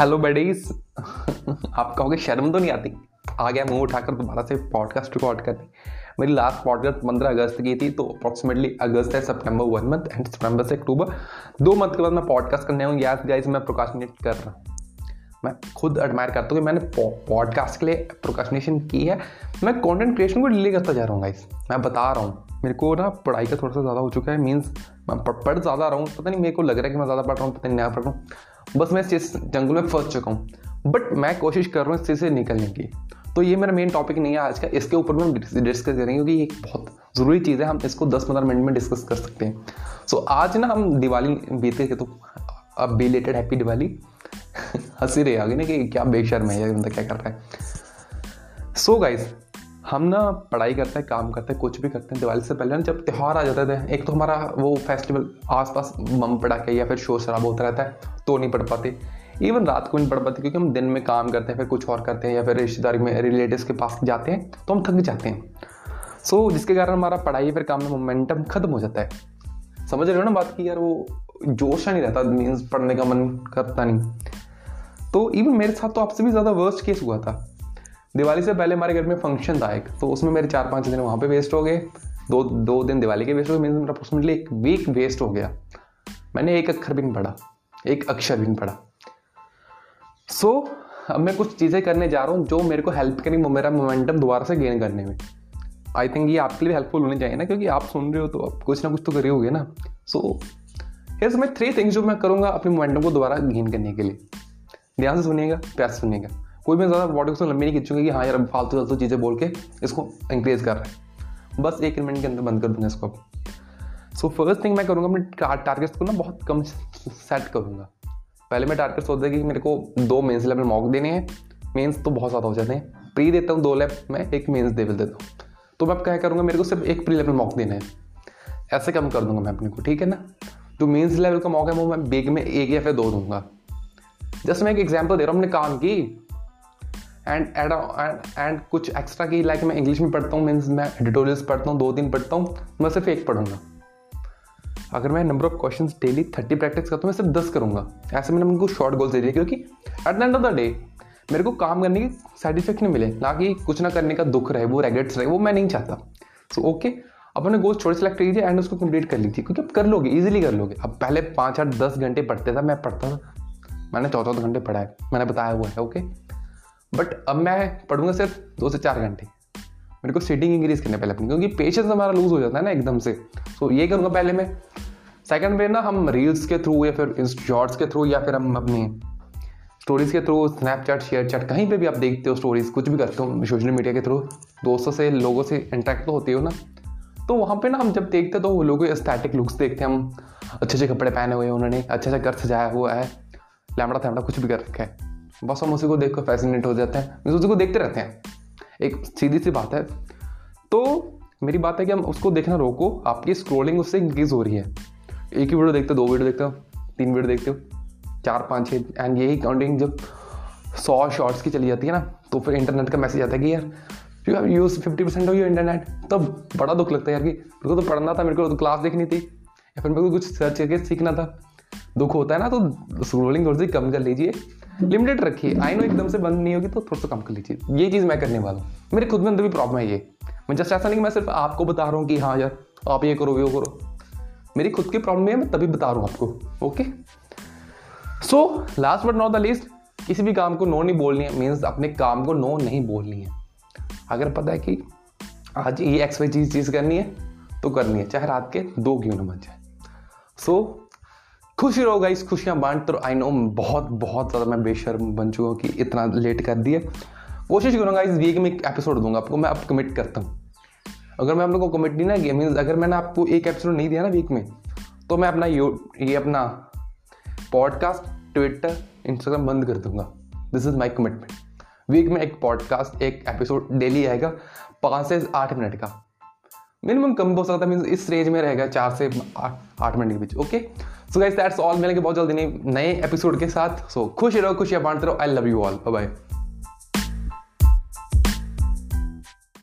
Hello बेडीज आप कहोगे शर्म तो नहीं आती? आ गया मुँह उठाकर दोबारा से पॉडकास्ट रिकॉर्ड करने। मेरी लास्ट पॉडकास्ट पंद्रह अगस्त की थी तो अप्रॉक्सीमेटली अगस्त है सितंबर वन मंथ एंड सितंबर से अक्टूबर दो मंथ के बाद मैं पॉडकास्ट करने हूँ याद गाइज़ मैं प्रोकाशनेट कर रहा हूँ। मैं खुद एडमायर करता हूँ कि मैंने पॉडकास्ट के लिए प्रोकाशनेशन की है। मैं कंटेंट क्रिएशन को डिले करता जा रहा हूँ गाइस मैं बता रहा हूँ, मेरे को ना पढ़ाई का थोड़ा सा ज़्यादा हो चुका है। मीन्स मैं पढ़ ज़्यादा रहा हूँ। पता नहीं मेरे को लग रहा है कि मैं ज़्यादा पढ़ रहा हूँ, पता नहीं नया पढ़ रहा हूँ। बस मैं इस जंगल में फंस चुका हूँ। बट मैं कोशिश कर रहा हूँ इस चीज़ से निकलने की। तो ये मेरा मेन टॉपिक नहीं है आज का। इसके ऊपर हम डिस्कस करेंगे क्योंकि ये बहुत ज़रूरी चीज़ है। हम इसको दस पंद्रह मिनट में डिस्कस कर सकते हैं। सो so, आज ना हम दिवाली बीते के तो अब बिलेटेड हैप्पी दिवाली। हँसी रही आगे ना कि क्या बेशर्म है ये बंदा क्या कर रहा है। सो so गाइज़ हम ना पढ़ाई करते हैं काम करते हैं कुछ भी करते हैं दिवाली से पहले ना जब त्यौहार आ जाते थे एक तो हमारा वो फेस्टिवल आसपास बम पटाखे या फिर शोर शराब होता रहता है तो नहीं पढ़ पाते। इवन रात को नहीं पढ़ पाते क्योंकि हम दिन में काम करते हैं फिर कुछ और करते हैं या फिर रिश्तेदारी में रिलेटिव्स के पास जाते हैं तो हम थक जाते हैं। सो so, जिसके कारण हमारा पढ़ाई फिर काम में मोमेंटम खत्म हो जाता है। समझ रहे हो ना बात की? यार वो जोश नहीं रहता मीन्स पढ़ने का मन करता नहीं। तो इवन मेरे साथ तो आपसे भी ज़्यादा वर्स्ट केस हुआ था। दिवाली से पहले हमारे घर में फ़ंक्शन था एक तो उसमें मेरे चार पाँच दिन वहाँ पे वेस्ट हो गए। दो दो दिन दिवाली के वेस्ट हो गए मीन्स मेरा अप्रोक्सीमेटली एक वीक वेस्ट हो गया। मैंने एक अक्षर भी नहीं पढ़ा एक अक्षर भी नहीं पढ़ा। सो so, अब मैं कुछ चीज़ें करने जा रहा हूँ जो मेरे को हेल्प करेंगे मेरा मोमेंटम दोबारा से गेन करने में। आई थिंक ये आपके लिए हेल्पफुल होने चाहिए ना क्योंकि आप सुन रहे हो तो आप कुछ ना कुछ तो कर होगे ना। सो हेयर मैं थ्री थिंग्स जो मैं करूँगा अपने मोमेंटम को दोबारा गेन करने के लिए। ध्यान से सुनिएगा प्यार सुनिएगा। कोई भी ज़्यादा बॉडी को लंबी नहीं खींचूँगी कि हाँ यार फालतू फालतू चीज़ें बोल के इसको इंक्रीज कर रहा है। बस एक मिनट के अंदर बंद कर दूँगा इसको अब। सो फ़र्स्ट थिंग मैं करूँगा, अपने टारगेट्स को ना बहुत कम सेट करूँगा। पहले मैं टारगेट सोचता कि मेरे को दो मेंस लेवल मॉक देने हैं। मेंस तो बहुत ज़्यादा हो जाते हैं। प्री देता हूँ दो लैब में एक मेंस लेवल देता हूँ। तो मैं क्या करूँगा, मेरे को सिर्फ़ एक प्री लेवल मॉक देना है। ऐसे कम कर दूँगा मैं अपने को, ठीक है ना? जो मेन्स लेवल का मॉक है, वो मैं बेग में एक या फिर दो दूँगा। जस्ट मैं एक एग्ज़ाम्पल दे रहा हूँ अपने काम की। एंड एड एंड कुछ एक्स्ट्रा की लाइक मैं इंग्लिश में पढ़ता हूँ मीन्स मैं एडिटोरियल्स पढ़ता हूँ दो दिन पढ़ता हूँ मैं सिर्फ़ एक पढ़ूँगा। अगर मैं number of question daily thirty practice करता हूँ मैं सिर्फ़ दस करूँगा। ऐसे मैंने उनको शॉर्ट गोल्स दे दिए क्योंकि at the end of the day मेरे को काम करने की सेटिस्फेक्शन मिले। ना कि कुछ ना करने का दुख रहे वो रेगेट्स रहे वो मैं नहीं चाहता। सो ओके okay, अपने गोल्स छोटे सेलेक्ट कीजिए एंड उसको कंप्लीट कर लीजिए क्योंकि आप कर लोगे इजीली कर लोगे। अब पहले पाँच आठ दस घंटे पढ़ते था मैं पढ़ता था। मैंने चौदह घंटे पढ़ा है मैंने बताया हुआ है ओके बट अब मैं पढ़ूँगा सिर्फ़ दो से चार घंटे। मेरे को सीटिंग इंक्रीज करने पहले अपनी क्योंकि पेशेंस हमारा लूज हो जाता है ना एकदम से। सो so, ये करूँगा पहले मैं। सेकंड वे ना हम रील्स के थ्रू या फिर शॉर्ट्स के थ्रू या फिर हम अपनी स्टोरीज के थ्रू स्नैपचैट शेयर चैट कहीं पे भी आप देखते हो स्टोरीज कुछ भी करते हो सोशल मीडिया के थ्रू दोस्तों से लोगों से इंटरेक्ट तो होती हो ना। तो वहाँ पे ना हम जब देखते तो वो लोगों के एस्थेटिक लुक्स देखते हैं। हम अच्छे अच्छे कपड़े पहने हुए हैं उन्होंने अच्छे अच्छे घर सजाया हुआ है लैमड़ा थैमड़ा कुछ भी कर रखा है। बस हम उसी को देख कर फैसिनेट हो जाते हैं। उसी को देखते रहते हैं। एक सीधी सी बात है। तो मेरी बात है कि हम उसको देखना रोको। आपकी स्क्रोलिंग उससे इंक्रीज हो रही है। एक ही वीडियो देखते हो, दो वीडियो देखते हो, तीन वीडियो देखते हो, चार, पाँच छः एंड यही काउंटिंग जब सौ शॉर्ट्स की चली जाती है ना तो फिर इंटरनेट का मैसेज आता है कि यार you have use fifty percent of your internet तब बड़ा दुख लगता है यार कि मेरे को तो पढ़ना था, मेरे को तो क्लास देखनी थी। या फिर मेरे को कुछ सर्च करके सीखना था। दुख होता है ना तो स्क्रोलिंग थोड़ी सी कम कर लीजिए। लिमिटेड रखिए। आई नो एकदम से बंद नहीं होगी तो थोड़ा सा कम कर लीजिए। ये चीज़ मैं करने वाला हूँ। मेरे खुद में अंदर भी प्रॉब्लम है ये। मैं जस्ट ऐसा नहीं कि मैं सिर्फ़ आपको बता रहा हूँ कि हाँ यार, आप ये करो, वो करो। मेरी खुद की प्रॉब्लम है, मैं तभी बता रहा हूँ आपको okay so last but not the least किसी भी काम को नो नहीं बोलनी है मीन्स अपने काम को नो नहीं बोलनी है। अगर पता है कि आज ये एक्स चीज़ चीज़ करनी है तो करनी है, चाहे रात के दो क्यों ना बन जाए। सो खुशी रहो गाइस खुशियाँ बांट तो आई नो बहुत बहुत ज़्यादा मैं बेशर्म बन चुका हूँ कि इतना लेट कर दिया। कोशिश करूँगा इस वीक में एक एपिसोड दूँगा आपको, मैं अब कमिट करता हूँ। अगर मैं आप लोगों को कमिट नहीं ना मीन अगर मैंने आपको एक एपिसोड नहीं दिया ना वीक में तो मैं अपना यू, ये अपना पॉडकास्ट ट्विटर इंस्टाग्राम बंद कर दूँगा। This is my commitment week में एक पॉडकास्ट एक एपिसोड डेली आएगा, पाँच से आठ मिनट का। मिनिमम कम हो सकता है मीन इस रेंज में रहेगा चार से आठ मिनट के बीच okay so guys that's all मिलेंगे बहुत जल्दी नए एपिसोड के साथ। सो so, खुश रहो खुशियाँ बांटते रहो। I love you all bye